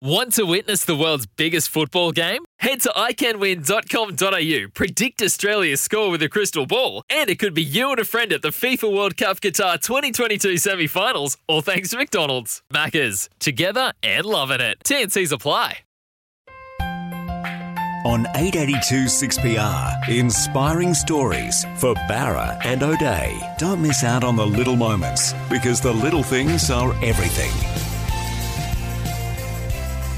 Want to witness the world's biggest football game? Head to iCanWin.com.au, predict Australia's score with a crystal ball, and it could be you and a friend at the FIFA World Cup Qatar 2022 semi finals, all thanks to McDonald's. Maccas, together and loving it. TNC's apply. On 882 6PR, inspiring stories for Bowra and O'Dea. Don't miss out on the little moments because the little things are everything.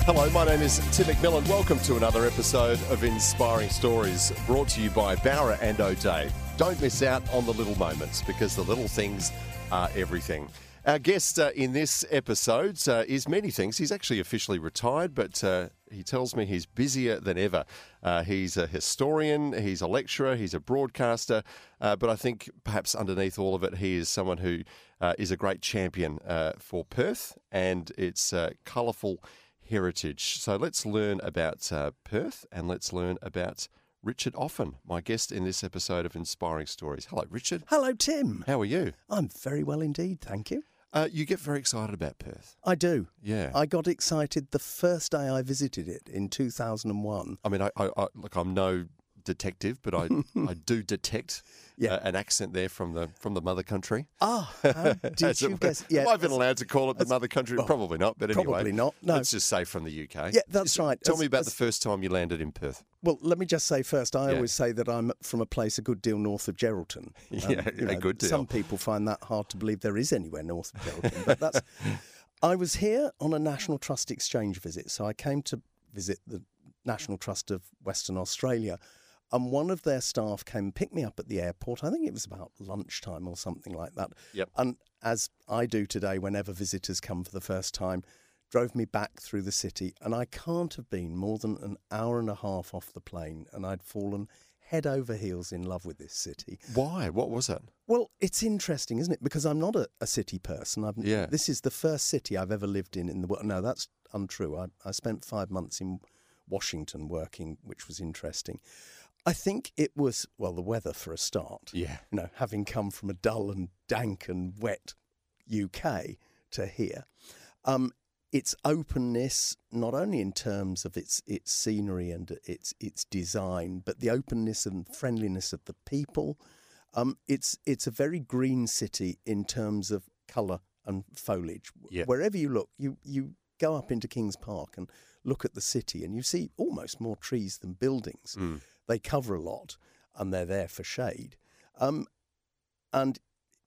Hello, my name is Tim McMillan. Welcome to another episode of Inspiring Stories brought to you by Bowra and O'Dea. Don't miss out on the little moments because the little things are everything. Our guest uh, in this episode uh, is many things. He's actually officially retired, but uh, he tells me he's busier than ever. Uh, he's a historian, he's a lecturer, he's a broadcaster, uh, but I think perhaps underneath all of it, he is someone who uh, is a great champion for Perth and its colourful heritage. So let's learn about uh, Perth and let's learn about Richard Offen, my guest in this episode of Inspiring Stories. Hello, Richard. Hello, Tim. How are you? I'm very well indeed, thank you. Uh, you get very excited about Perth. I do. Yeah. I got excited the first day I visited it in 2001. I mean, I, I, I look, I'm no detective, but I, I do detect yeah. Uh, an accent there from the from the mother country. Ah, oh, did you guess? Yeah, Have I been allowed to call it the mother country? Well, probably not, but anyway. Probably not, no. Let's just say from the UK. Yeah, that's right. Tell as, me about as, the first time you landed in Perth. Well, let me just say first, I yeah. always say that I'm from a place a good deal north of Geraldton. Um, yeah, you know, a good deal. Some people find that hard to believe there is anywhere north of Geraldton, but that's... I was here on a National Trust exchange visit, so I came to visit the National Trust of Western Australia – and one of their staff came and picked me up at the airport. I think it was about lunchtime or something like that. Yep. And as I do today, whenever visitors come for the first time, drove me back through the city. And I can't have been more than an hour and a half off the plane, and I'd fallen head over heels in love with this city. Why? What was it? Well, it's interesting, isn't it? Because I'm not a, a city person. I've, yeah. This is the first city I've ever lived in in the world. No, that's untrue. I, I spent five months in Washington working, which was interesting. I think it was, well, the weather for a start. Yeah. You know, having come from a dull and dank and wet UK to here. Um, its openness, not only in terms of its its scenery and its its design, but the openness and friendliness of the people. Um, it's it's a very green city in terms of colour and foliage. Yeah. Wherever you look, you you go up into Kings Park and look at the city, and you see almost more trees than buildings. Mm. They cover a lot and they're there for shade. Um, and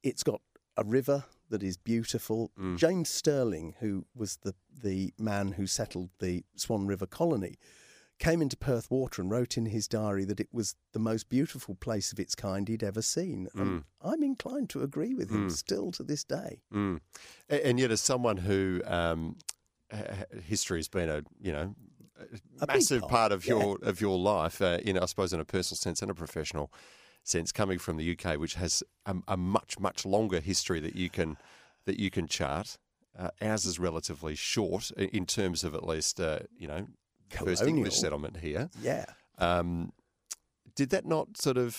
it's got a river that is beautiful. Mm. James Stirling, who was the, the man who settled the Swan River colony, came into Perth Water and wrote in his diary that it was the most beautiful place of its kind he'd ever seen. And mm. I'm inclined to agree with him mm. still to this day. Mm. And yet, as someone who um, history has been a you know a massive part, part, of your of your life, uh, in I suppose in a personal sense and a professional sense, coming from the UK, which has a, a much much longer history that you can that you can chart. Uh, ours is relatively short in terms of at least uh, you know Colonial. first English settlement here. Yeah. Um, did that not sort of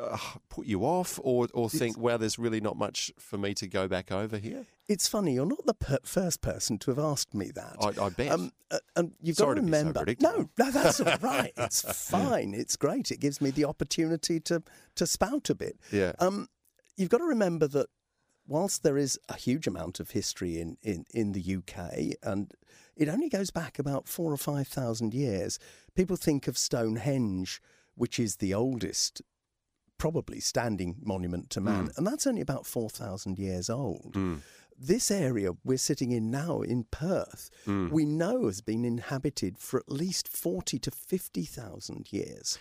uh, put you off, or or it's, think, wow, there's really not much for me to go back over here? It's funny, you're not the per- first person to have asked me that. I, I bet. Um, uh, and you've Sorry got to remember. To so no, no, that's all right. It's fine. It's great. It gives me the opportunity to to spout a bit. Yeah. Um, you've got to remember that whilst there is a huge amount of history in, in, in the UK, and it only goes back about four or five thousand years, people think of Stonehenge, which is the oldest probably standing monument to man, mm. and that's only about 4,000 years old. Mm. This area we're sitting in now in Perth, mm. we know has been inhabited for at least 40 to 50,000 years.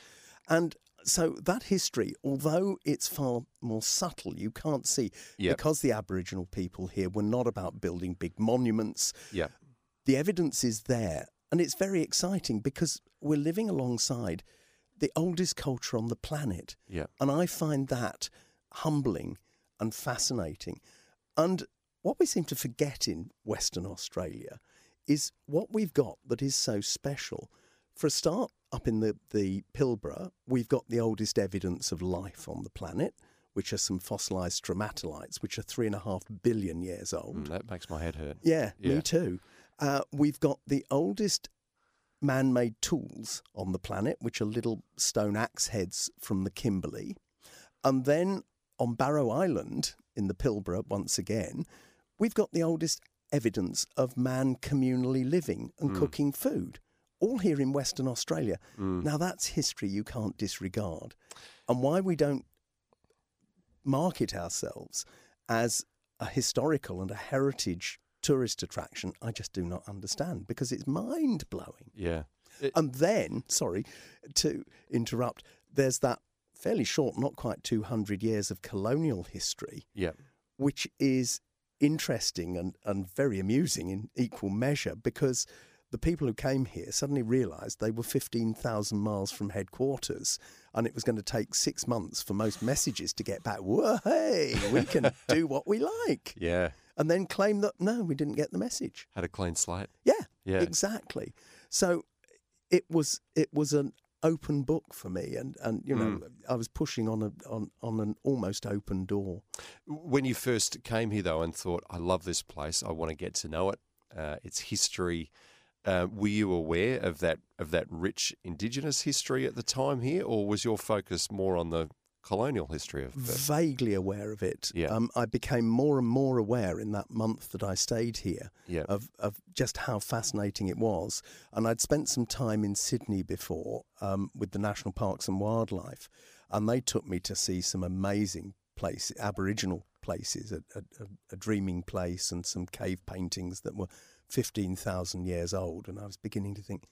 And so that history, although it's far more subtle, you can't see yep. because the Aboriginal people here were not about building big monuments. Yeah. The evidence is there, and it's very exciting because we're living alongside the oldest culture on the planet. Yeah. And I find that humbling and fascinating. And what we seem to forget in Western Australia is what we've got that is so special. For a start, up in the, the Pilbara, we've got the oldest evidence of life on the planet, which are some fossilized stromatolites, which are three and a half billion years old. Mm, that makes my head hurt. Yeah, Yeah. me too. Uh, we've got the oldest man made tools on the planet, which are little stone axe heads from the Kimberley. And then on Barrow Island in the Pilbara, once again, we've got the oldest evidence of man communally living and hmm. cooking food, all here in Western Australia. Hmm. Now, that's history you can't disregard. And why we don't market ourselves as a historical and a heritage tourist attraction, I just do not understand because it's mind blowing. Yeah. It- And then, sorry to interrupt, there's that fairly short, not quite 200 years of colonial history, yeah. which is interesting and, and very amusing in equal measure because the people who came here suddenly realised they were 15,000 miles from headquarters and it was going to take six months for most messages to get back. Whoa, hey, we can do what we like. Yeah. And then claim that, no, we didn't get the message. Had a clean slate. Yeah, Yeah. exactly. So it was it was an open book for me, and and you know Mm. I was pushing on a on on an almost open door. When you first came here, though, and thought, I love this place, I want to get to know it, uh, its history, uh, were you aware of that of that rich Indigenous history at the time here, or was your focus more on the colonial history of the Vaguely aware of it. Yeah. Um, I became more and more aware in that month that I stayed here Yeah. of of just how fascinating it was. And I'd spent some time in Sydney before um, with the National Parks and Wildlife, and they took me to see some amazing places, Aboriginal places, a, a, a- a dreaming place, and some cave paintings that were fifteen thousand years old. And I was beginning to think,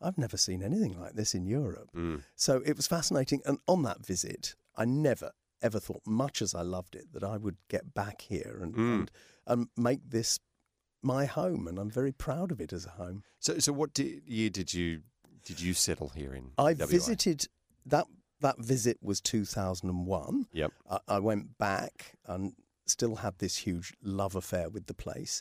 I've never seen anything like this in Europe. Mm. So it was fascinating. And on that visit, I never ever thought, much as I loved it, that I would get back here and Mm. and, and make this my home. And I'm very proud of it as a home. So, so what di- year did you did you settle here in? I WA? visited that that visit was 2001. Yep. I, I went back and still had this huge love affair with the place.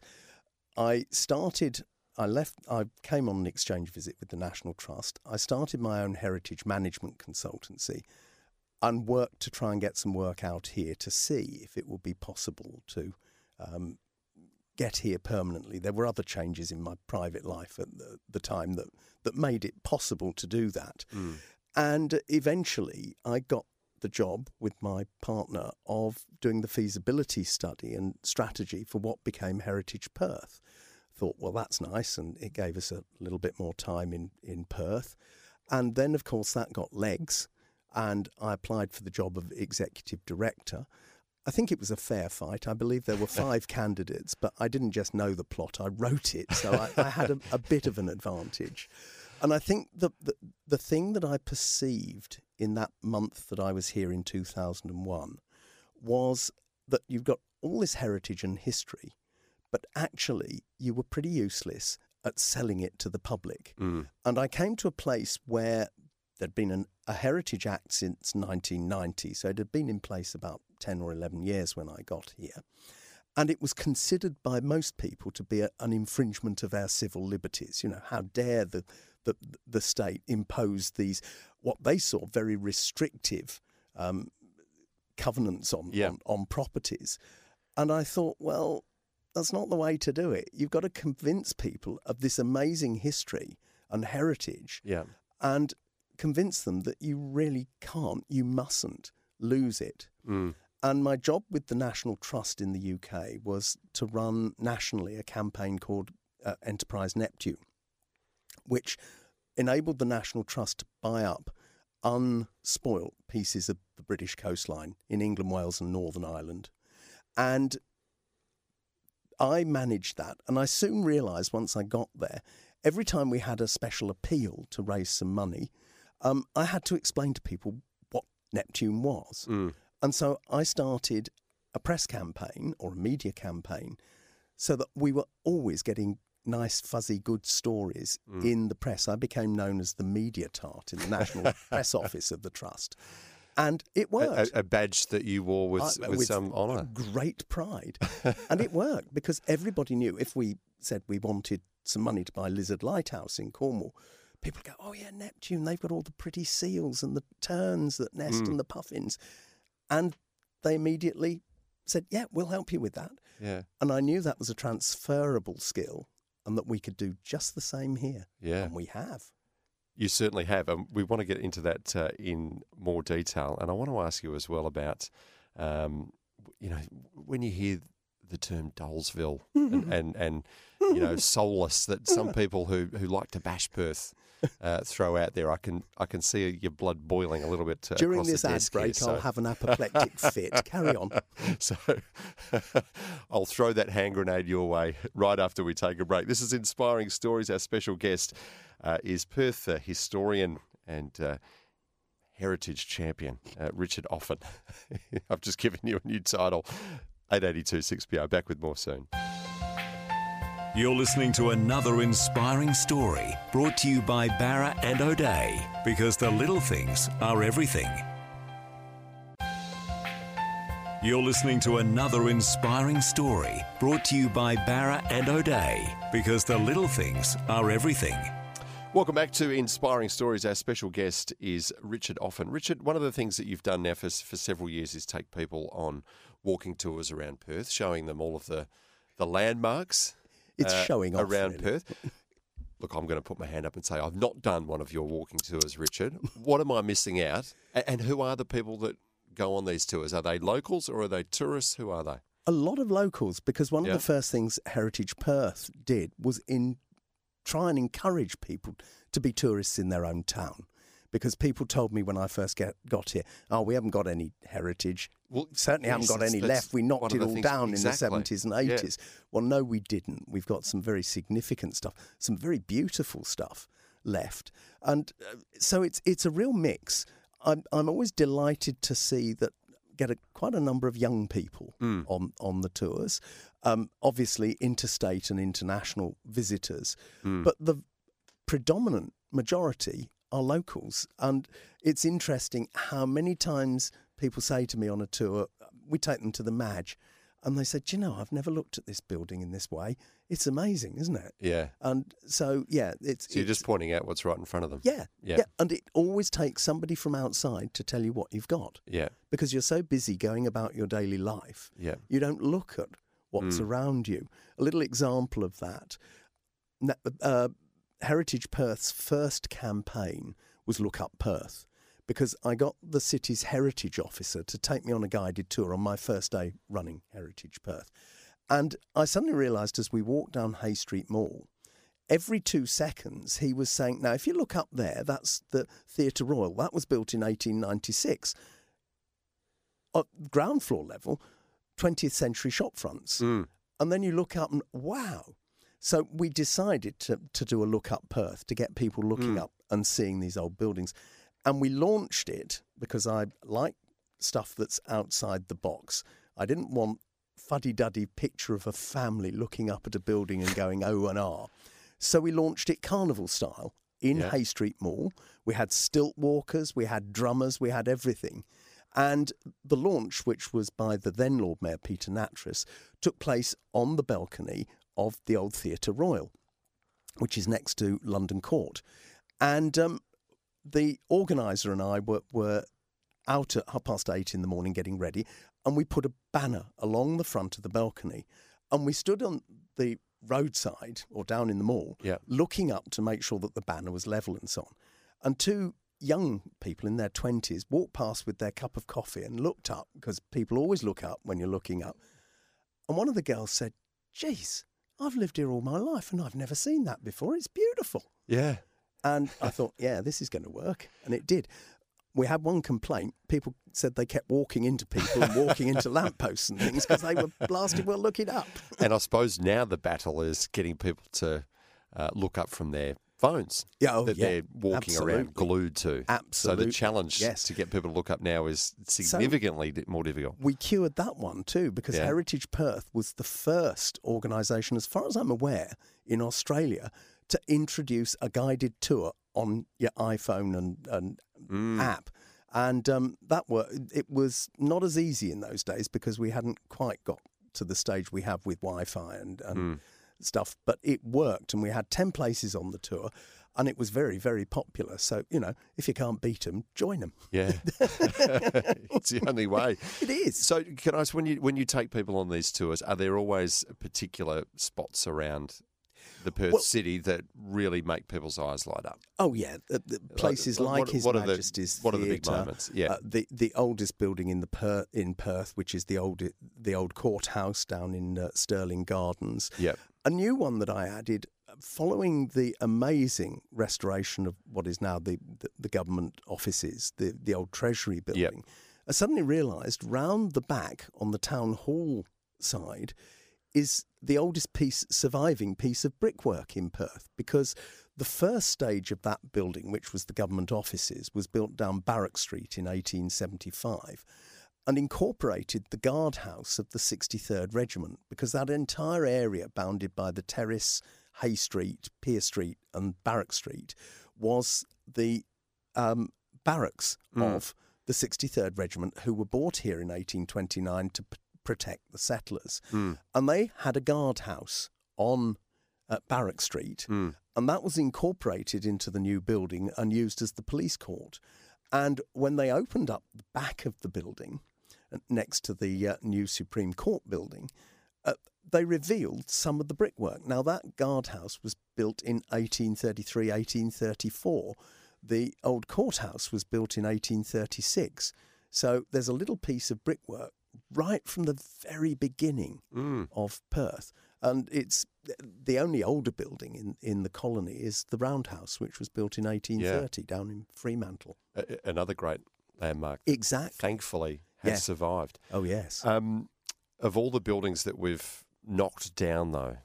I started. I left. I came on an exchange visit with the National Trust. I started my own heritage management consultancy, and worked to try and get some work out here to see if it would be possible to um, get here permanently. There were other changes in my private life at the, the time that that made it possible to do that. Mm. And eventually, I got the job with my partner of doing the feasibility study and strategy for what became Heritage Perth. Thought, well, that's nice, and it gave us a little bit more time in, in Perth. And then, of course, that got legs, and I applied for the job of executive director. I think it was a fair fight. I believe there were five candidates, but I didn't just know the plot, I wrote it, so I, I had a, a bit of an advantage. And I think the, the the thing that I perceived in that month that I was here in 2001 was that you've got all this heritage and history, but actually you were pretty useless at selling it to the public. Mm. And I came to a place where there'd been an, a Heritage Act since 1990, so it had been in place about 10 or 11 years when I got here. And it was considered by most people to be a, an infringement of our civil liberties. You know, how dare the, the, the state impose these, what they saw, very restrictive um, covenants on, Yeah. on, on properties. And I thought, well, that's not the way to do it. You've got to convince people of this amazing history and heritage Yeah. and convince them that you really can't, you mustn't lose it. Mm. And my job with the National Trust in the UK was to run nationally a campaign called uh, Enterprise Neptune, which enabled the National Trust to buy up unspoilt pieces of the British coastline in England, Wales, and Northern Ireland. And I managed that. And I soon realised once I got there, every time we had a special appeal to raise some money, um, I had to explain to people what Neptune was. Mm. And so I started a press campaign or a media campaign so that we were always getting nice, fuzzy, good stories in the press. I became known as the media tart in the National Press Office of the Trust. And it worked. a- a badge that you wore with, I- with, some honour. Great pride. and it worked because everybody knew if we said we wanted some money to buy Lizard Lighthouse in Cornwall, people go, "Oh yeah, Neptune. They've got all the pretty seals and the terns that nest Mm. and the puffins," and they immediately said, "Yeah, we'll help you with that." Yeah. And I knew that was a transferable skill, and that we could do just the same here, Yeah. and we have. You certainly have. And we want to get into that uh, in more detail. And I want to ask you as well about, um, you know, when you hear the term Dullsville and, and, and, you know, soulless that some people who, who like to bash Perth uh, throw out there, I can I can see your blood boiling a little bit uh, During this ad desk here, break, so- I'll have an apoplectic fit. Carry on. so I'll throw that hand grenade your way right after we take a break. This is Inspiring Stories. Our special guest uh, is Perth uh, historian and uh, heritage champion, uh, Richard Offen. I've just given you a new title. 882 6PR. Back with more soon. You're listening to another inspiring story brought to you by Bowra and O'Dea because the little things are everything. You're listening to another inspiring story brought to you by Bowra and O'Dea because the little things are everything. Welcome back to Inspiring Stories. Our special guest is Richard Offen. Richard, one of the things that you've done now for, for several years is take people on walking tours around Perth, showing them all of the, the landmarks It's uh, showing off around really. Perth. Look, I'm going to put my hand up and say I've not done one of your walking tours, Richard. What am I missing out? And who are the people that go on these tours? Are they locals or are they tourists? Who are they? A lot of locals, because one Yeah. of the first things Heritage Perth did was in try and encourage people to be tourists in their own town. Because people told me when I first get, got here, oh, we haven't got any heritage. Well, certainly haven't got any left. We knocked it all things- down exactly. in the 70s and Yeah. 80s. Well, no, we didn't. We've got some very significant stuff, some very beautiful stuff left. And uh, so it's it's a real mix. I'm, I'm always delighted to see that get a, quite a number of young people Mm. on, on the tours. Um, obviously, interstate and international visitors. Mm. But the predominant majority are locals. And it's interesting how many times people say to me on a tour, we take them to the Maj, and they said, you know, I've never looked at this building in this way. It's amazing, isn't it? Yeah. And so, yeah, it's. So you're it's- just pointing out what's right in front of them. Yeah, Yeah. yeah. And it always takes somebody from outside to tell you what you've got Yeah. because you're so busy going about your daily life Yeah. you don't look at what's Mm. around you. A little example of that uh, Heritage Perth's first campaign was Look Up Perth because I got the city's heritage officer to take me on a guided tour on my first day running Heritage Perth. And I suddenly realised as we walked down Hay Street Mall, every two seconds he was saying, Now, if you look up there, that's the Theatre Royal. That was built in 1896. At ground floor level, 20th century shop fronts. Mm. And then you look up and wow. So we decided to, to do a look up Perth to get people looking Mm. up and seeing these old buildings. And we launched it because I like stuff that's outside the box. I didn't want fuddy duddy picture of a family looking up at a building and going oh and ah. So we launched it carnival style in Yeah. Hay Street Mall. We had stilt walkers, we had drummers, we had everything. And the launch, which was by the then Lord Mayor Peter Nattrass, took place on the balcony of the old Theatre Royal, which is next to London Court. And um, the organiser and I were, were out at half past eight in the morning getting ready, and we put a banner along the front of the balcony, and we stood on the roadside or down in the mall, Yeah. looking up to make sure that the banner was level and so on. And two young people in their twenties walked past with their cup of coffee and looked up because people always look up when you're looking up. And one of the girls said, "Geez, I've lived here all my life and I've never seen that before. It's beautiful." Yeah. And I thought, yeah, this is going to work. And it did. We had one complaint. People said they kept walking into people and walking into lampposts and things because they were blasted well looking up. And I suppose now the battle is getting people to uh, look up from their phones Yeah, oh, that yeah, they're walking around glued to. Absolutely. So the challenge yes. to get people to look up now is significantly di- more difficult. We cured that one too because Yeah. Heritage Perth was the first organisation, as far as I'm aware, in Australia to introduce a guided tour on your iPhone and, and Mm. app. And um, that were it was not as easy in those days because we hadn't quite got to the stage we have with Wi-Fi and, and Mm. stuff, but it worked, and we had ten places on the tour, and it was very, very popular. So you know, if you can't beat them, join them. Yeah, it's the only way. It is. So, can I ask when you when you take people on these tours, are there always particular spots around the Perth Well- city that really make people's eyes light up? Oh yeah, the, the places like, what- His what are the- Majesty's what are the big Theatre, moments? Yeah. uh, the the oldest building in the per, in Perth, which is the old the old courthouse down in uh, Stirling Gardens. Yep. A new one that I added following the amazing restoration of what is now the the, the government offices, the the old Treasury building. I suddenly realised round the back on the town hall side is the oldest piece surviving piece of brickwork in Perth because the first stage of that building, which was the government offices, was built down Barrack Street in 1875 and incorporated the guardhouse of the 63rd Regiment because that entire area bounded by the Terrace, Hay Street, Pier Street, and Barrack Street was the um, barracks of the 63rd Regiment, who were brought here in 1829 to protect the settlers. And they had a guardhouse on uh, Barrack Street, and that was incorporated into the new building and used as the police court. And when they opened up the back of the building, uh, next to the uh, new Supreme Court building, uh, they revealed some of the brickwork. Now, that guardhouse was built in 1833, 1834. The old courthouse was built in 1836. So there's a little piece of brickwork right from the very beginning of Perth. And it's the only older building in, in the colony is the Roundhouse, which was built in 1830 down in Fremantle. A- another great landmark. Exactly. Thankfully, has Yeah. survived. Oh, yes. Um, of all the buildings that we've knocked down, though,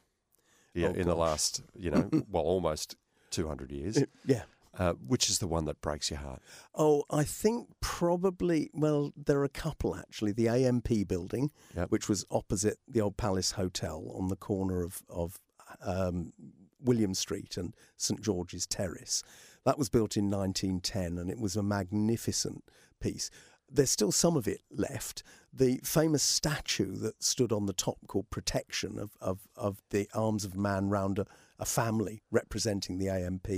yeah, Oh, in the last, you know, well, almost 200 years, yeah. Uh, which is the one that breaks your heart? Oh, I think probably, well, there are a couple actually. The AMP building, Yep. which was opposite the old Palace Hotel on the corner of, of um, William Street and St George's Terrace. That was built in 1910 and it was a magnificent piece. There's still some of it left. The famous statue that stood on the top called Protection of, of, of the arms of man round a, a family representing the AMP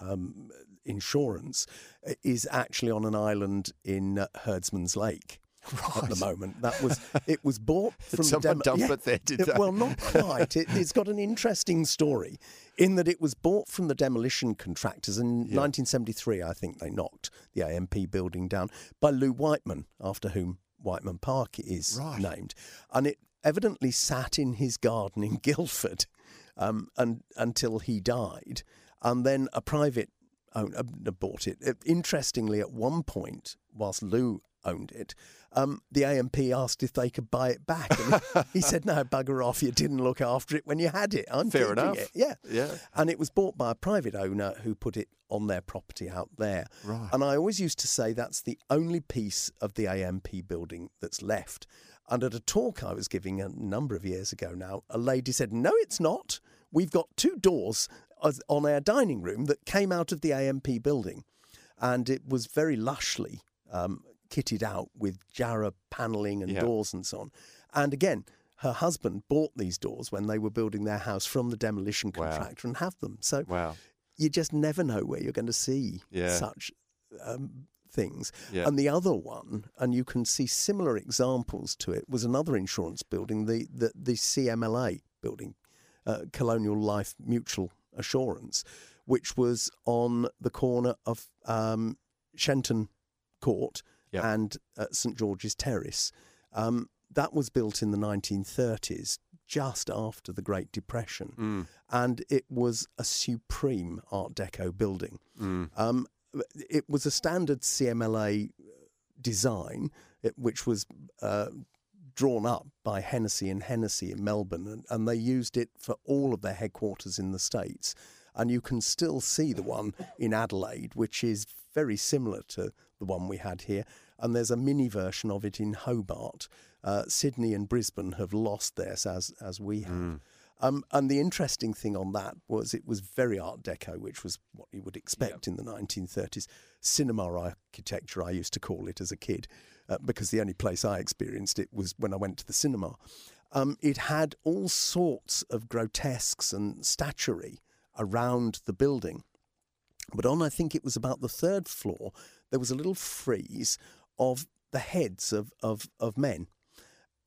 um, insurance uh, is actually on an island in uh, Herdsman's Lake. At the moment, that was it was bought from someone demo- it there, did It- Well, not quite. It, it's got an interesting story in that it was bought from the demolition contractors in 1973. I think they knocked the AMP building down by Lew Whiteman, after whom Whiteman Park is Right. named, and it evidently sat in his garden in Guildford um, and, until he died, and then a private owner bought it. Uh, Interestingly, at one point, whilst Lew owned it, um, the AMP asked if they could buy it back. And he, said, "No, bugger off! You didn't look after it when you had it. I'm Fair enough. it." Yeah, Yeah. And it was bought by a private owner who put it on their property out there. Right. And I always used to say that's the only piece of the AMP building that's left. And at a talk I was giving a number of years ago now, a lady said, No, it's not. We've got two doors on our dining room that came out of the AMP building. And it was very lushly um, kitted out with Jarrah panelling and Yeah. doors and so on. And again, her husband bought these doors when they were building their house from the demolition Wow. contractor and have them. So Wow. you just never know where you're going to see Yeah. such um, things. Yeah. And the other one, and you can see similar examples to it, was another insurance building, the the, the CMLA building, uh, Colonial Life Mutual Assurance, which was on the corner of um, Shenton Court Yep. and uh, St George's Terrace. Um, that was built in the 1930s, just after the Great Depression, Mm. and it was a supreme Art Deco building. Um, it was a standard CMLA design, it, which was uh, drawn up by Hennessy and Hennessy in Melbourne, and, and they used it for all of their headquarters in the States. And you can still see the one in Adelaide, which is very similar to the one we had here. And there's a mini version of it in Hobart. Uh, Sydney and Brisbane have lost theirs as as we have. Um, and the interesting thing on that was it was very Art Deco, which was what you would expect in the 1930s. Cinema architecture, I used to call it as a kid, uh, because the only place I experienced it was when I went to the cinema. Um, it had all sorts of grotesques and statuary around the building. But on, I think it was about the third floor, there was a little frieze of the heads of, of, of men.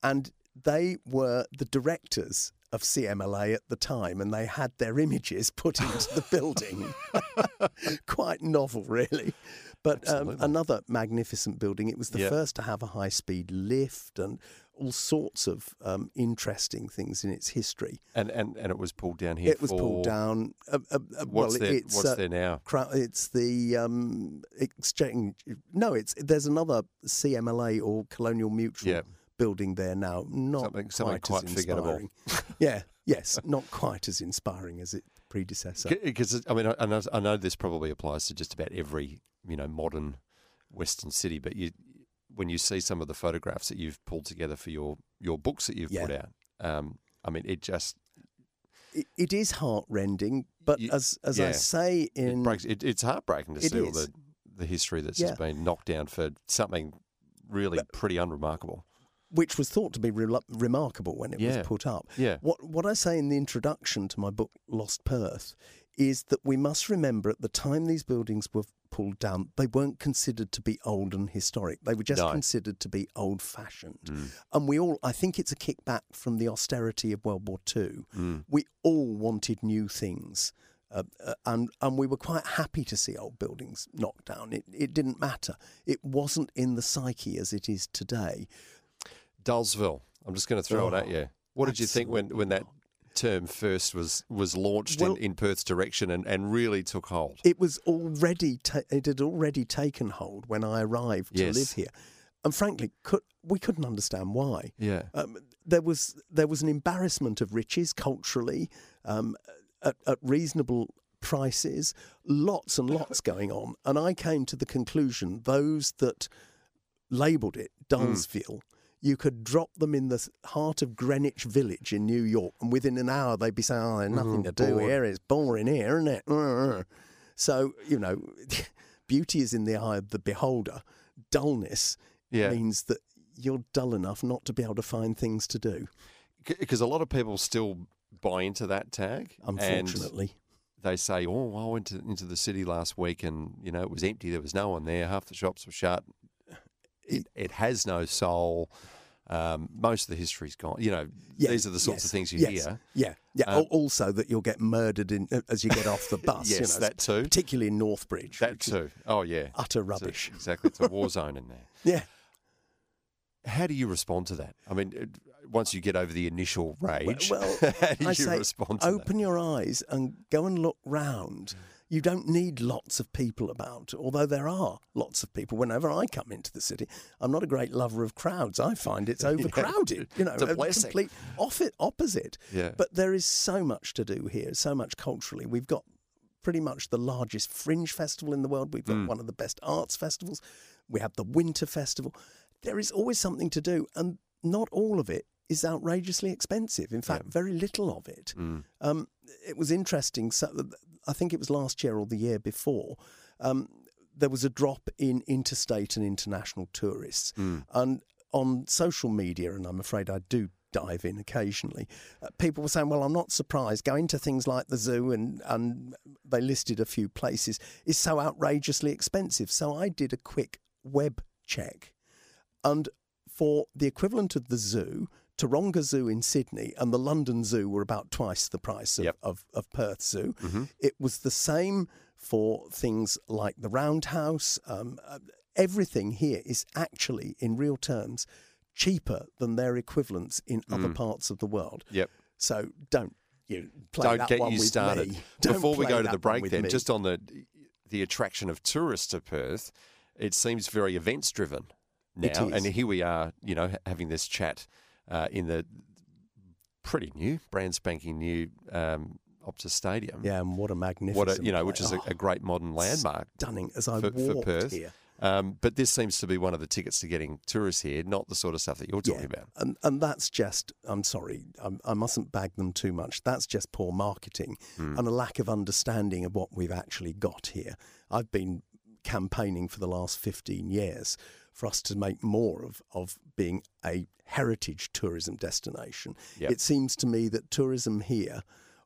And they were the directors of CMLA at the time, and they had their images put into the building. Quite novel, really. But um, another magnificent building. It was the Yeah. first to have a high speed lift and all sorts of um, interesting things in its history. And, and and it was pulled down here. it was pulled down. Uh, uh, uh, What's well, there? it's, what's uh, there now? It's the um, exchange. No, it's there's another CMLA or Colonial Mutual Yeah. building there now. Not Something- something quite, quite inspiring. yeah, yes, not quite as inspiring as its predecessor. Because I mean, I know, I know this probably applies to just about every you know modern Western city, but you when you see some of the photographs that you've pulled together for your your books that you've put out, um, I mean, it just It, it is heartrending, but Y- as as I yeah. say it in breaks. It, it's heartbreaking to It see all the the history that's Yeah. just been knocked down for something really pretty unremarkable. which was thought to be re- remarkable when it Yeah. was put up. Yeah. What what I say in the introduction to my book Lost Perth is that we must remember at the time these buildings were pulled down, they weren't considered to be old and historic. They were just No. considered to be old fashioned. Mm. And we all I think it's a kickback from the austerity of World War II. Mm. We all wanted new things. Uh, uh, and and we were quite happy to see old buildings knocked down. It it didn't matter. It wasn't in the psyche as it is today. Dullsville. I'm just going to throw it at Oh, you. What did you think when, when that term first was was launched Well- in, in Perth's direction and, and really took hold? it was already ta- it had already taken hold when I arrived to Yes. live here, and frankly, could, we couldn't understand why. Yeah. Um, there was there was an embarrassment of riches culturally um, at, at reasonable prices, lots and lots going on, and I came to the conclusion those that labelled it Dullsville. You could drop them in the heart of Greenwich Village in New York, and within an hour they'd be saying, "Oh, there's mm-hmm. nothing to do here. It's boring here, isn't it?" So you know, beauty is in the eye of the beholder. Dullness Yeah. means that you're dull enough not to be able to find things to do. Because a lot of people still buy into that tag. Unfortunately, they say, "Oh, I went to, into the city last week, and you know it was empty. There was no one there. Half the shops were shut. It, it has no soul. Um, most of the history's gone. You know, these are the sorts yes, of things you yes, hear. Yeah, yeah. Um, also, that you'll get murdered in as you get off the bus. you Yes, know, that too. Particularly in Northbridge. That too. Oh yeah, Utter It's a- rubbish. exactly, it's a war zone in there. Yeah. How do you respond to that? I mean, once you get over the initial rage, Well, how do I you say, respond to open your eyes and go and look round. You don't need lots of people about, although there are lots of people. Whenever I come into the city, I'm not a great lover of crowds. I find it's overcrowded. You know, It's a complete off it, opposite. Yeah. But there is so much to do here, so much culturally. We've got pretty much the largest fringe festival in the world. We've got Mm. one of the best arts festivals. We have the winter festival. There is always something to do, and not all of it is outrageously expensive. In fact, very little of it. Mm. Um, it was interesting. So, I think it was last year or the year before. Um, there was a drop in interstate and international tourists, Mm. and on social media, and I'm afraid I do dive in occasionally. Uh, people were saying, "Well, I'm not surprised. Going to things like the zoo and and they listed a few places is so outrageously expensive." So I did a quick web check, and for the equivalent of the zoo, Taronga Zoo in Sydney and the London Zoo were about twice the price of, Yep. of, of Perth Zoo. Mm-hmm. It was the same for things like the Roundhouse. Um, uh, everything here is actually, in real terms, cheaper than their equivalents in Mm. other parts of the world. Yep. So don't you play Don't that get one you with started. Before we go to the break, then, me. just on the the attraction of tourists to Perth, it seems very events driven now, and here we are, you know, having this chat uh, in the pretty new, brand spanking new um, Optus Stadium. yeah, and what a magnificent, What a, you know, which is a, oh, a great modern landmark. stunning. As I for- for walked Perth. here, Um, but this seems to be one of the tickets to getting tourists here, not the sort of stuff that you're talking about. And and that's just I'm sorry, I'm, I mustn't bag them too much. That's just poor marketing Hmm. and a lack of understanding of what we've actually got here. I've been campaigning for the last 15 years for us to make more of, of being a heritage tourism destination. Yep. It seems to me that tourism here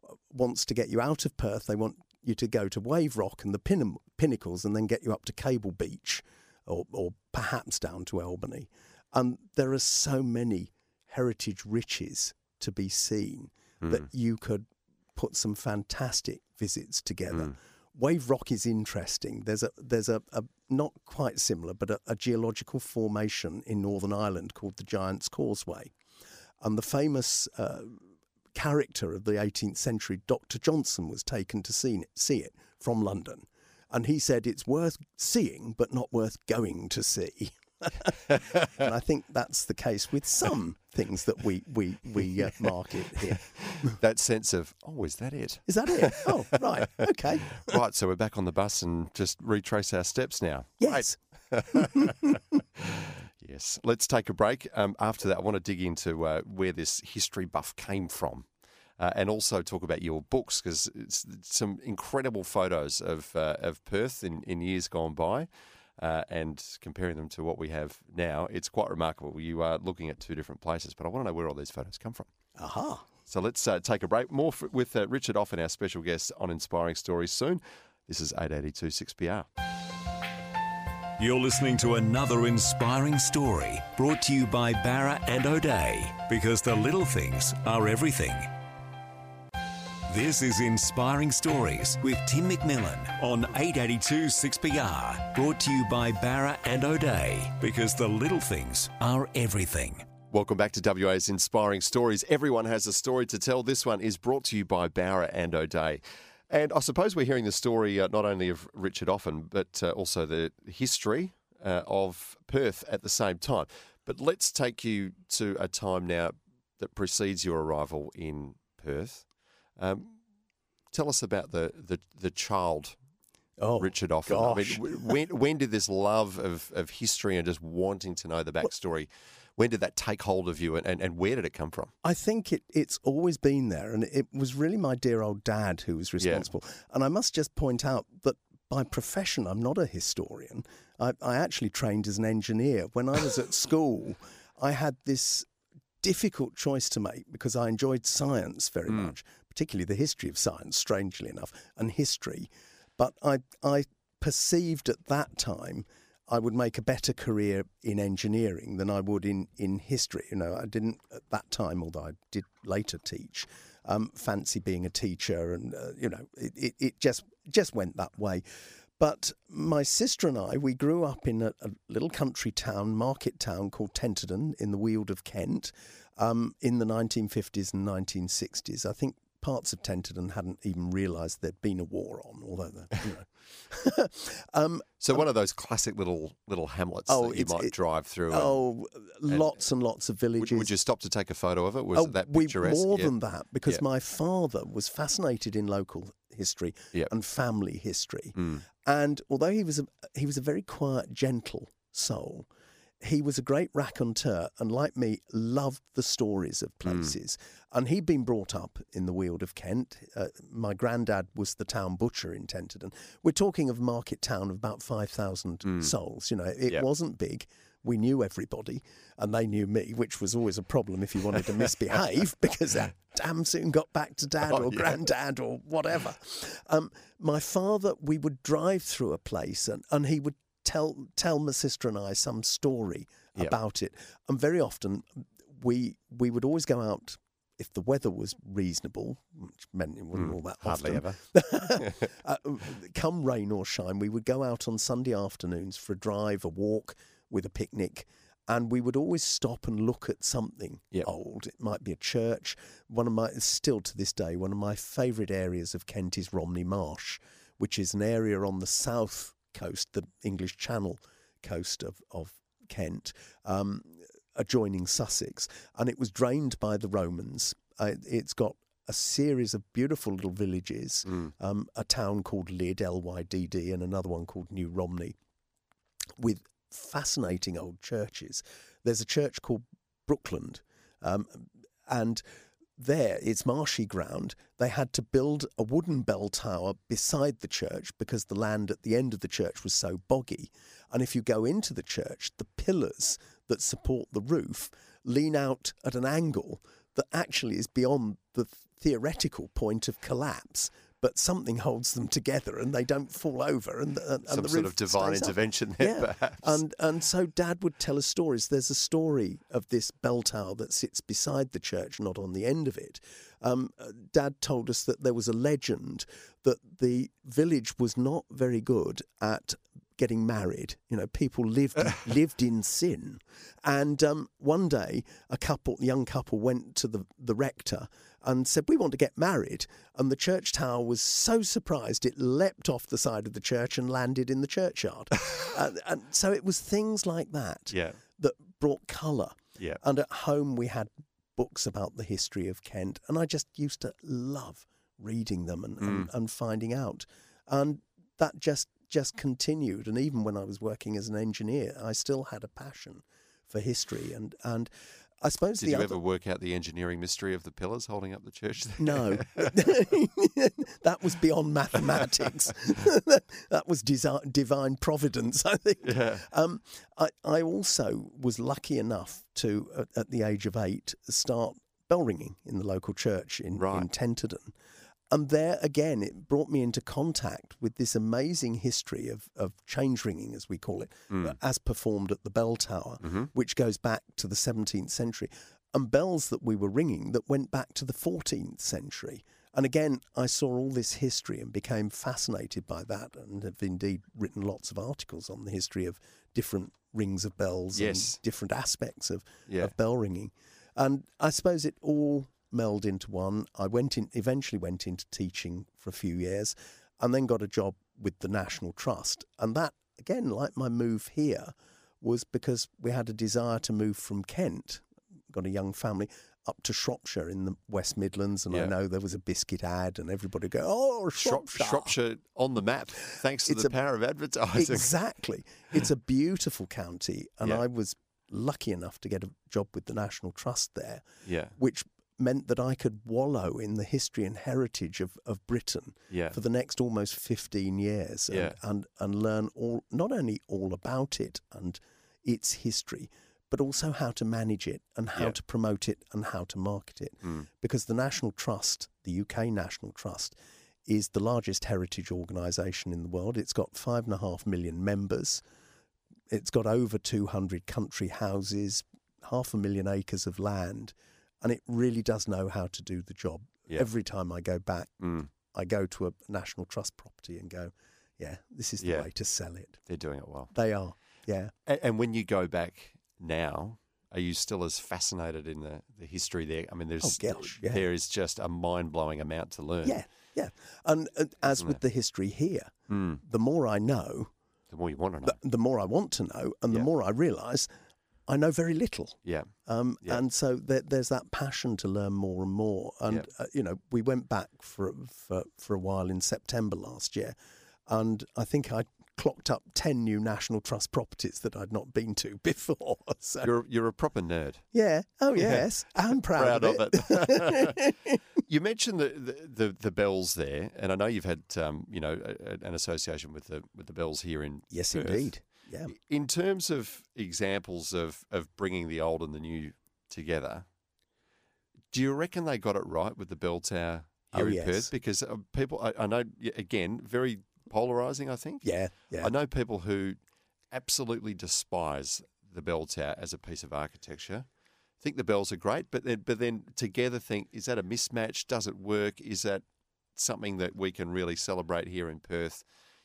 uh, wants to get you out of Perth. They want you to go to Wave Rock and the pin- pinnacles and then get you up to Cable Beach or, or perhaps down to Albany. And there are so many heritage riches to be seen hmm. that you could put some fantastic visits together. Hmm. Wave Rock is interesting. There's a there's a, a not quite similar, but a, a geological formation in Northern Ireland called the Giant's Causeway, and the famous uh, character of the 18th century, Dr. Johnson, was taken to see it, see it from London, and he said it's worth seeing, but not worth going to see. and I think that's the case with some things that we we we uh, market here. that sense of, oh, is that it? Is that it? Oh, right. Okay. right, so we're back on the bus and just retrace our steps now. Yes. Yes. Let's take a break. Um, after that, I want to dig into uh, where this history buff came from. Uh, and also talk about your books because it's some incredible photos of uh, of Perth in, in years gone by, uh, and comparing them to what we have now, it's quite remarkable. You are looking at two different places, but I want to know where all these photos come from. Aha. So let's uh, take a break. More f- with uh, Richard Offen, our special guest on Inspiring Stories soon. This is 882 6PR. You're listening to another inspiring story brought to you by Bowra and O'Dea because the little things are everything. This is Inspiring Stories with Tim McMillan on 882 6PR. Brought to you by Bowra and O'Dea because the little things are everything. Welcome back to WA's Inspiring Stories. Everyone has a story to tell. This one is brought to you by Bowra and O'Dea. And I suppose we're hearing the story uh, not only of Richard Offen, but uh, also the history uh, of Perth at the same time. But let's take you to a time now that precedes your arrival in Perth. Um, tell us about the, the, the child Oh, Richard Offen. I mean, when when did this love of, of history and just wanting to know the backstory, when did that take hold of you and, and, and where did it come from? I think it, it's always been there, and it was really my dear old dad who was responsible. And I must just point out that by profession, I'm not a historian. I, I actually trained as an engineer. When I was at school, I had this difficult choice to make because I enjoyed science very much, particularly the history of science, strangely enough, and history. But I, I perceived at that time I would make a better career in engineering than I would in, in history. You know, I didn't at that time, although I did later teach, um, fancy being a teacher, and uh, you know, it, it, it just just went that way. But my sister and I, we grew up in a, a little country town, market town called Tenterden in the Weald of Kent um, in the 1950s and 1960s. I think parts of Tenterden hadn't even realised there'd been a war on, although, you know. um, So one of those classic little little hamlets Oh, that you might it- drive through. and- oh, lots and lots of villages. would, would you stop to take a photo of it? Was oh, it that we, picturesque? more Yeah. than that, because Yeah. my father was fascinated in local history and family history. Mm. And although he was a he was a very quiet, gentle soul, he was a great raconteur, and like me, loved the stories Hmm. of places. And he'd been brought up in the Weald of Kent. Uh, my granddad was the town butcher in Tenterden. We're talking of a market town of about five thousand souls. You know, it Hmm. Yep. wasn't big. We knew everybody, and they knew me, which was always a problem if you wanted to misbehave, because that damn soon got back to dad Oh, or yeah. granddad or whatever. Um, my father, we would drive through a place, and, and he would tell tell my sister and I some story Yep. about it, and very often we we would always go out. If the weather was reasonable, which meant it wasn't all that. Hardly often, ever. uh, come rain or shine, we would go out on Sunday afternoons for a drive, a walk, with a picnic, and we would always stop and look at something Yep. old. It might be a church. One of my, still to this day, one of my favourite areas of Kent is Romney Marsh, which is an area on the south coast, the English Channel coast of, of Kent. Um, adjoining Sussex, and it was drained by the Romans. Uh, it's got a series of beautiful little villages, um, a town called Lydd, L Y D D, and another one called New Romney, with fascinating old churches. There's a church called Brookland, um, and there, it's marshy ground. They had to build a wooden bell tower beside the church because the land at the end of the church was so boggy. And if you go into the church, the pillars that support the roof lean out at an angle that actually is beyond the theoretical point of collapse. But something holds them together, and they don't fall over. And, and, and Some the sort of divine intervention there, yeah. perhaps. And and so Dad would tell us stories. There's a story of this bell tower that sits beside the church, not on the end of it. Um, uh, Dad told us that there was a legend that the village was not very good at getting married. You know, people lived lived in sin. And um, one day, a couple, young couple, went to the the rector and said, "We want to get married." And the church tower was so surprised it leapt off the side of the church and landed in the churchyard. and, and so it was things like that Yeah. that brought colour. Yeah. And at home, we had books about the history of Kent, and I just used to love reading them and, and, mm. and finding out. And that just just continued. And even when I was working as an engineer, I still had a passion for history. And and I suppose Did you other, ever work out the engineering mystery of the pillars holding up the church? there? no, that was beyond mathematics. that was divine providence, I think. Yeah. Um, I, I also was lucky enough to, at, at the age of eight, start bell ringing in the local church in, in Tenterden. And there again, it brought me into contact with this amazing history of, of change ringing, as we call it, Mm. as performed at the bell tower, Mm-hmm. which goes back to the 17th century, and bells that we were ringing that went back to the 14th century. And again, I saw all this history and became fascinated by that, and have indeed written lots of articles on the history of different rings of bells Yes. and different aspects of, Yeah. of bell ringing. And I suppose it all melded into one. I went in, eventually went into teaching for a few years, and then got a job with the National Trust. And that, again, like my move here, was because we had a desire to move from Kent, got a young family, up to Shropshire in the West Midlands. And Yeah. I know there was a biscuit ad, and everybody go, "Oh, Shropshire!" Shropshire on the map, thanks to It's the a- power of advertising. Exactly. It's a beautiful county, and Yeah. I was lucky enough to get a job with the National Trust there, Yeah. which meant that I could wallow in the history and heritage of, of Britain Yeah. for the next almost 15 years and, Yeah. and, and learn all not only all about it and its history, but also how to manage it and how Yeah. to promote it and how to market it. Mm. Because the National Trust, the UK National Trust, is the largest heritage organisation in the world. It's got five and a half million members. It's got over 200 country houses, half a million acres of land, and it really does know how to do the job. Yeah. Every time I go back, Mm. I go to a National Trust property and go, yeah, this is the Yeah. way to sell it. They're doing it well. They are, yeah. A- And when you go back now, are you still as fascinated in the, the history there? I mean, there's Oh, gosh, yeah. there is just a mind blowing amount to learn. Yeah, yeah. And, and as Isn't with it? the history here, Mm. the more I know, The more you want to know. the, the more I want to know, and the more I realise I know very little. yeah. Um, Yeah. And so there, there's that passion to learn more and more. And, Yeah. uh, you know, we went back for, for, for a while in September last year, and I think I clocked up 10 new National Trust properties that I'd not been to before. So, You're you're a proper nerd. yeah. Oh, Yeah. yes. I'm proud, Proud of of it. You mentioned the, the, the, the bells there, and I know you've had um, you know a, a- an association with the with the bells here in yes, Perth. indeed. Yeah. In terms of examples of, of bringing the old and the new together, do you reckon they got it right with the bell tower here Oh, in yes. Perth? Because uh, people, I, I know, again, very polarizing, I think. Yeah. Yeah. I know people who absolutely despise the bell tower as a piece of architecture. Think the bells are great, but then, but then together think, is that a mismatch? Does it work? Is that something that we can really celebrate here in Perth?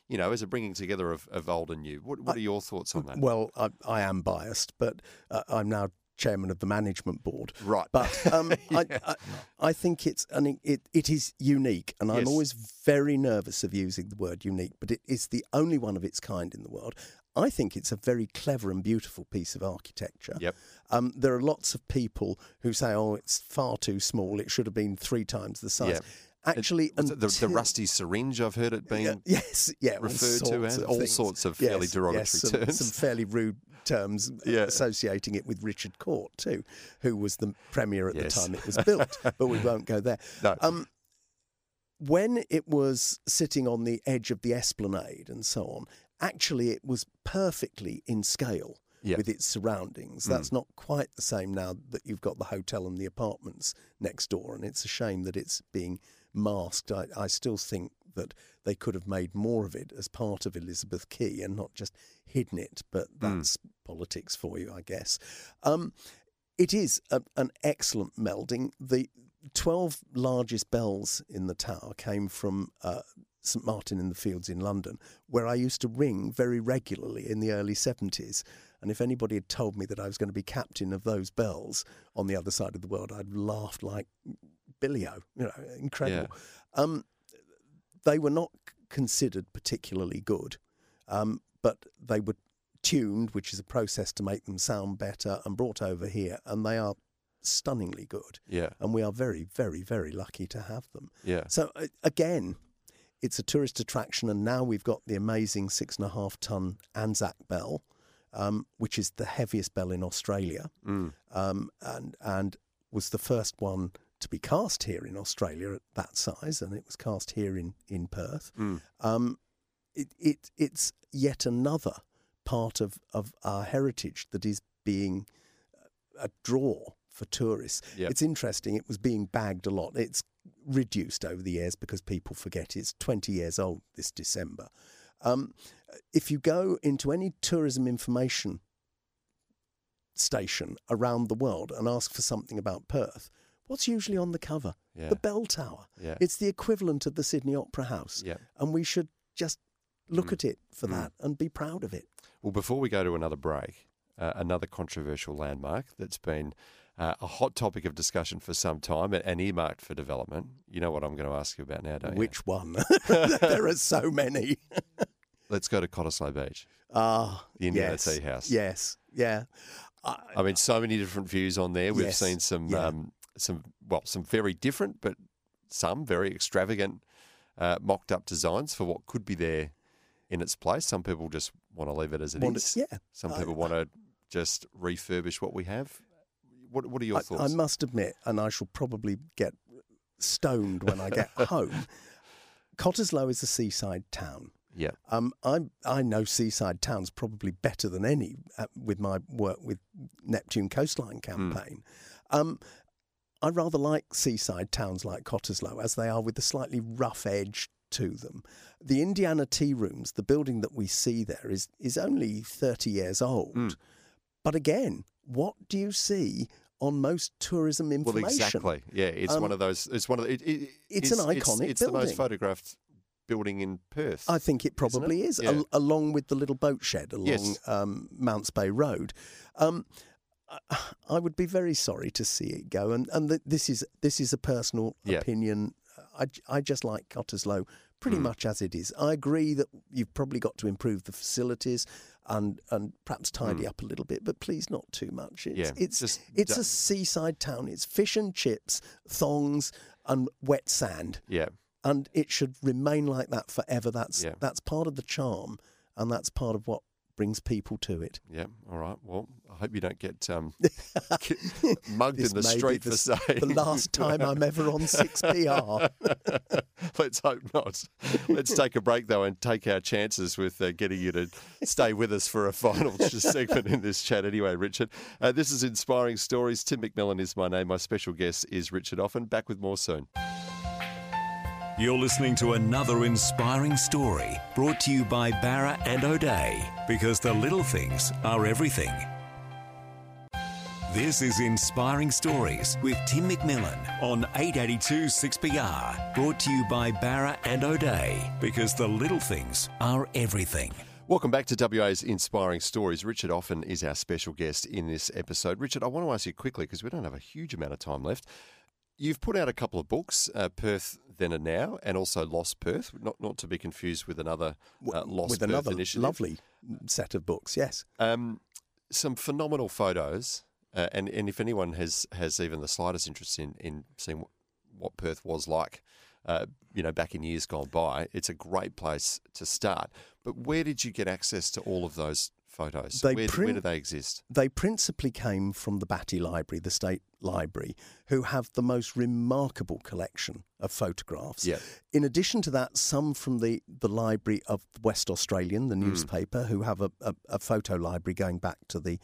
You know, as a bringing together of, of old and new. What, what are your thoughts on that? Well, I, I am biased, but uh, I'm now chairman of the management board. Right. But um, I, I, I think it's and it, it is unique, and I'm always very nervous of using the word unique, but it is the only one of its kind in the world. I think it's a very clever and beautiful piece of architecture. Yep. Um, there are lots of people who say, "Oh, it's far too small. It should have been three times the size." Yeah. Actually, it the, the rusty syringe I've heard it being. yeah, yes, yeah referred to as all things. sorts of fairly Yes, derogatory yes, some, terms. Some fairly rude terms, Yeah. associating it with Richard Court too, who was the premier at Yes. the time it was built. but we won't go there. No. Um, when it was sitting on the edge of the esplanade and so on, actually it was perfectly in scale Yeah. with its surroundings. Mm. That's not quite the same now that you've got the hotel and the apartments next door, and it's a shame that it's being masked. I, I still think that they could have made more of it as part of Elizabeth Quay and not just hidden it, but Mm. that's politics for you, I guess. Um, it is a, an excellent melding. The 12 largest bells in the tower came from uh, St Martin in the Fields in London, where I used to ring very regularly in the early 70s. And if anybody had told me that I was going to be captain of those bells on the other side of the world, I'd laughed like Billy-O, you know, incredible. Um, they were not considered particularly good, um, but they were tuned, which is a process to make them sound better, and brought over here, and they are stunningly good. Yeah. And we are very, very, very lucky to have them. Yeah. So uh, again, it's a tourist attraction, and now we've got the amazing six and a half ton Anzac bell, um, which is the heaviest bell in Australia, Mm. um, and and was the first one to be cast here in Australia at that size, and it was cast here in in Perth. Mm. Um, it, it it's yet another part of of our heritage that is being a draw for tourists. Yep. It's interesting. It was being bagged a lot. It's reduced over the years because people forget it's 20 years old this December. Um, if you go into any tourism information station around the world and ask for something about Perth, what's usually on the cover? Yeah. The bell tower. Yeah. It's the equivalent of the Sydney Opera House. Yeah. And we should just look Mm. at it for Mm. that and be proud of it. Well, before we go to another break, uh, another controversial landmark that's been uh, a hot topic of discussion for some time and- earmarked for development. You know what I'm going to ask you about now, don't you? Which one? there are so many. Let's go to Cottesloe Beach. Ah, The Indiana yes, Tea House. Yes, yeah. I, I mean, so many different views on there. We've seen some, yeah. um, some well, some very different, but some very extravagant, uh, mocked up designs for what could be there in its place. Some people just want to leave it as it is. want to- yeah. Some I- people want to just refurbish what we have. What What are your I, thoughts? I must admit, and I shall probably get stoned when I get home. Cottesloe is a seaside town. yeah. Um, I I know seaside towns probably better than any uh, with my work with Neptune Coastline campaign. Um, I rather like seaside towns like Cottesloe as they are with a slightly rough edge to them. The Indiana Tea Rooms, the building that we see there, is is only thirty years old. Mm. But again, what do you see on most tourism information? Well, exactly. Yeah, it's Um, one of those. It's one of the, it, it, It's an iconic It's, the most photographed building in Perth. I think it probably it? is, Yeah. al- along with the little boat shed along Yes. um, Mounts Bay Road. Um, I- I would be very sorry to see it go, and and th- this is this is a personal Yeah. opinion. I just like Cottesloe pretty Mm. much as it is. I agree that you've probably got to improve the facilities and and perhaps tidy up a little bit, but please not too much. It's Mm. Yeah, it's just it's don't- a seaside town. It's fish and chips, thongs, and wet sand yeah. and it should remain like that forever. That's Yeah. that's part of the charm, and that's part of what brings people to it. Yeah. All right. Well, I hope you don't get um, mugged This in the may be street the, for saying the last time I'm ever on six PR. Let's hope not. Let's take a break though and take our chances with uh, getting you to stay with us for a final segment in this chat. Anyway, Richard, uh, this is inspiring stories. Tim McMillan is my name. My special guest is Richard Offen. Back with more soon. You're listening to another inspiring story brought to you by Bowra and O'Dea because the little things are everything. This is Inspiring Stories with Tim McMillan on 882 6PR. Brought to you by Bowra and O'Dea because the little things are everything. Welcome back to WA's Inspiring Stories. Richard Offen is our special guest in this episode. Richard, I want to ask you quickly because we don't have a huge amount of time left. You've put out a couple of books, uh, Perth Then and Now, and also Lost Perth, not not to be confused with another uh, Lost with Perth another initiative. lovely set of books. Yes, Um, some phenomenal photos, uh, and and if anyone has has even the slightest interest in in seeing what, Perth was like, uh, you know, back in years gone by, it's a great place to start. But where did you get access to all of those photos? They where, where do they exist? They principally came from the Battye Library, the State Library, who have the most remarkable collection of photographs. Yeah. In addition to that, some from the, the Library of West Australian, Hmm. the newspaper, who have a, a, a photo library going back to the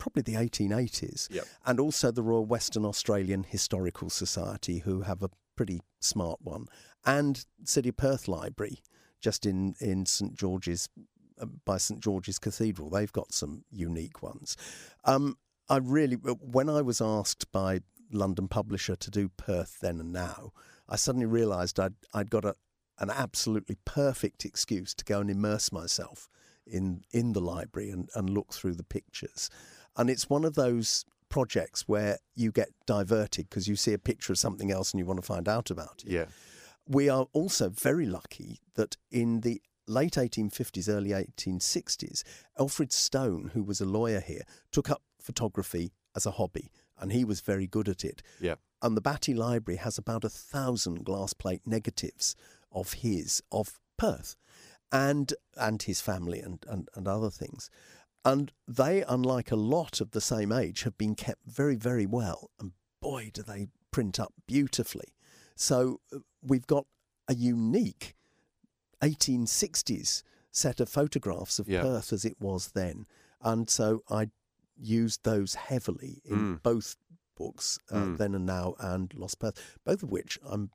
probably the 1880s. Yep. And also the Royal Western Australian Historical Society, who have a pretty smart one. And City of Perth Library, just in, in St George's, uh, by St George's Cathedral. They've got some unique ones. Um, I really, when I was asked by London publisher to do Perth then and now, I suddenly realised I'd, I'd got a, an absolutely perfect excuse to go and immerse myself in, in the library and, and look through the pictures. And it's one of those projects where you get diverted because you see a picture of something else and you want to find out about it. Yeah. We are also very lucky that in the late 1850s, early 1860s, Alfred Stone, who was a lawyer here, took up photography as a hobby and he was very good at it. Yeah. And the Battye Library has about a thousand glass plate negatives of his, of Perth, and and his family and, and, and other things. And they, unlike a lot of the same age, have been kept very, very well. And boy, do they print up beautifully. So uh, we've got a unique 1860s set of photographs of Yeah. Perth as it was then. And so I used those heavily in Mm. both books, uh, Mm. Then and Now and Lost Perth, both of which I'm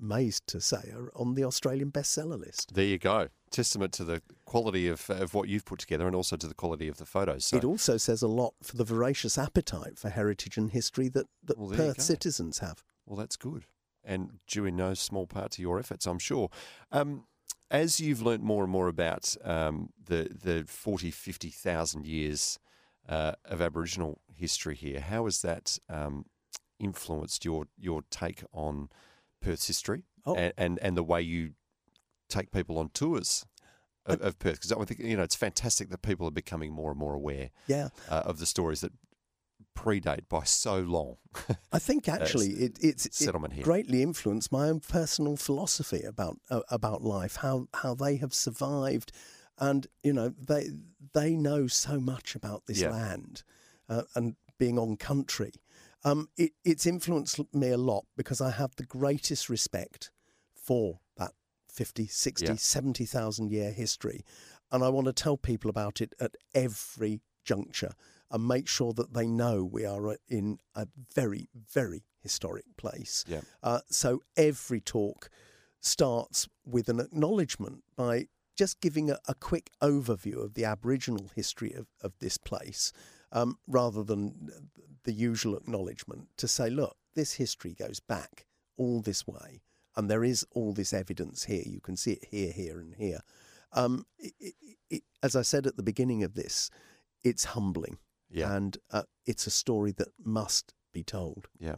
amazed to say are on the Australian bestseller list. There you go. Testament to the quality of, of what you've put together and also to the quality of the photos. So, It also says a lot for the voracious appetite for heritage and history that, that Well, Perth citizens have. well, that's good. And due in no small part to your efforts, I'm sure. Um, as you've learnt more and more about um, the, the 40, 50,000 years uh, of Aboriginal history here, how has that um, influenced your, your take on Perth's history Oh. and, and, and the way you take people on tours of, of Perth? Because I think, you know, it's fantastic that people are becoming more and more aware Yeah, uh, of the stories that predate by so long. I think actually it, it's it settlement here. greatly influenced my own personal philosophy about uh, about life, how how they have survived, and you know they they know so much about this Yeah. land uh, and being on country. Um, it, it's influenced me a lot because I have the greatest respect for that 50, 60, Yeah. 70,000 year history. And I want to tell people about it at every juncture and make sure that they know we are in a very, very historic place. Yeah. Uh, so every talk starts with an acknowledgement by just giving a, a quick overview of the Aboriginal history of, of this place, um, rather than the usual acknowledgement to say, look, this history goes back all this way, and there is all this evidence here. You can see it here, here, and here. Um, it, it, it, as I said at the beginning of this, it's humbling, Yeah. and uh, it's a story that must be told. Yeah.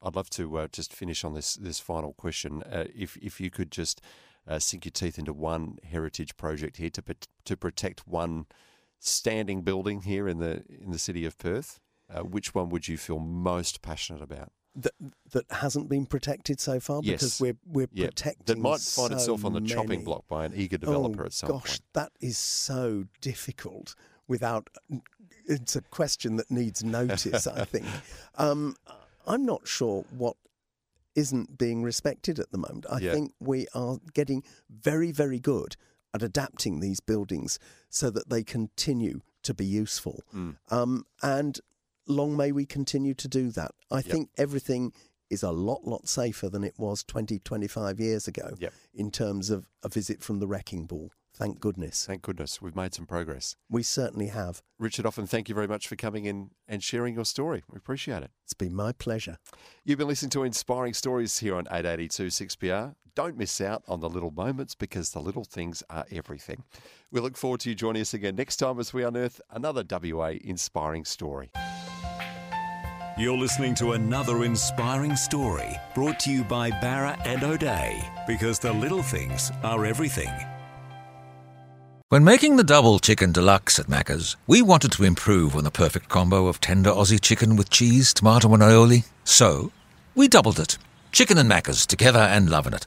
I'd love to uh, just finish on this this final question. Uh, if if you could just uh, sink your teeth into one heritage project here to to protect one standing building here in the in the city of Perth, uh, which one would you feel most passionate about? that that hasn't been protected so far Yes. because we're we're Yeah, protecting that might find so itself on the chopping block by an eager developer oh, at some gosh, point. that is so difficult. Without, it's a question that needs notice. I think. Um, I'm not sure what isn't being respected at the moment. I Yeah. think we are getting very, very good at adapting these buildings so that they continue to be useful. Mm. Um, and long may we continue to do that. I think everything is a lot, lot safer than it was 20, 25 years ago Yep. in terms of a visit from the wrecking ball. Thank goodness. Thank goodness we've made some progress. We certainly have. Richard Offen, thank you very much for coming in and sharing your story. We appreciate it. It's been my pleasure. You've been listening to Inspiring Stories here on 882 6PR. Don't miss out on the little moments because the little things are everything. We look forward to you joining us again next time as we unearth another WA inspiring story. You're listening to another inspiring story brought to you by Bowra and O'Dea because the little things are everything. When making the double chicken deluxe at Macca's, we wanted to improve on the perfect combo of tender Aussie chicken with cheese, tomato, and aioli. So, we doubled it. Chicken and Macca's together and loving it.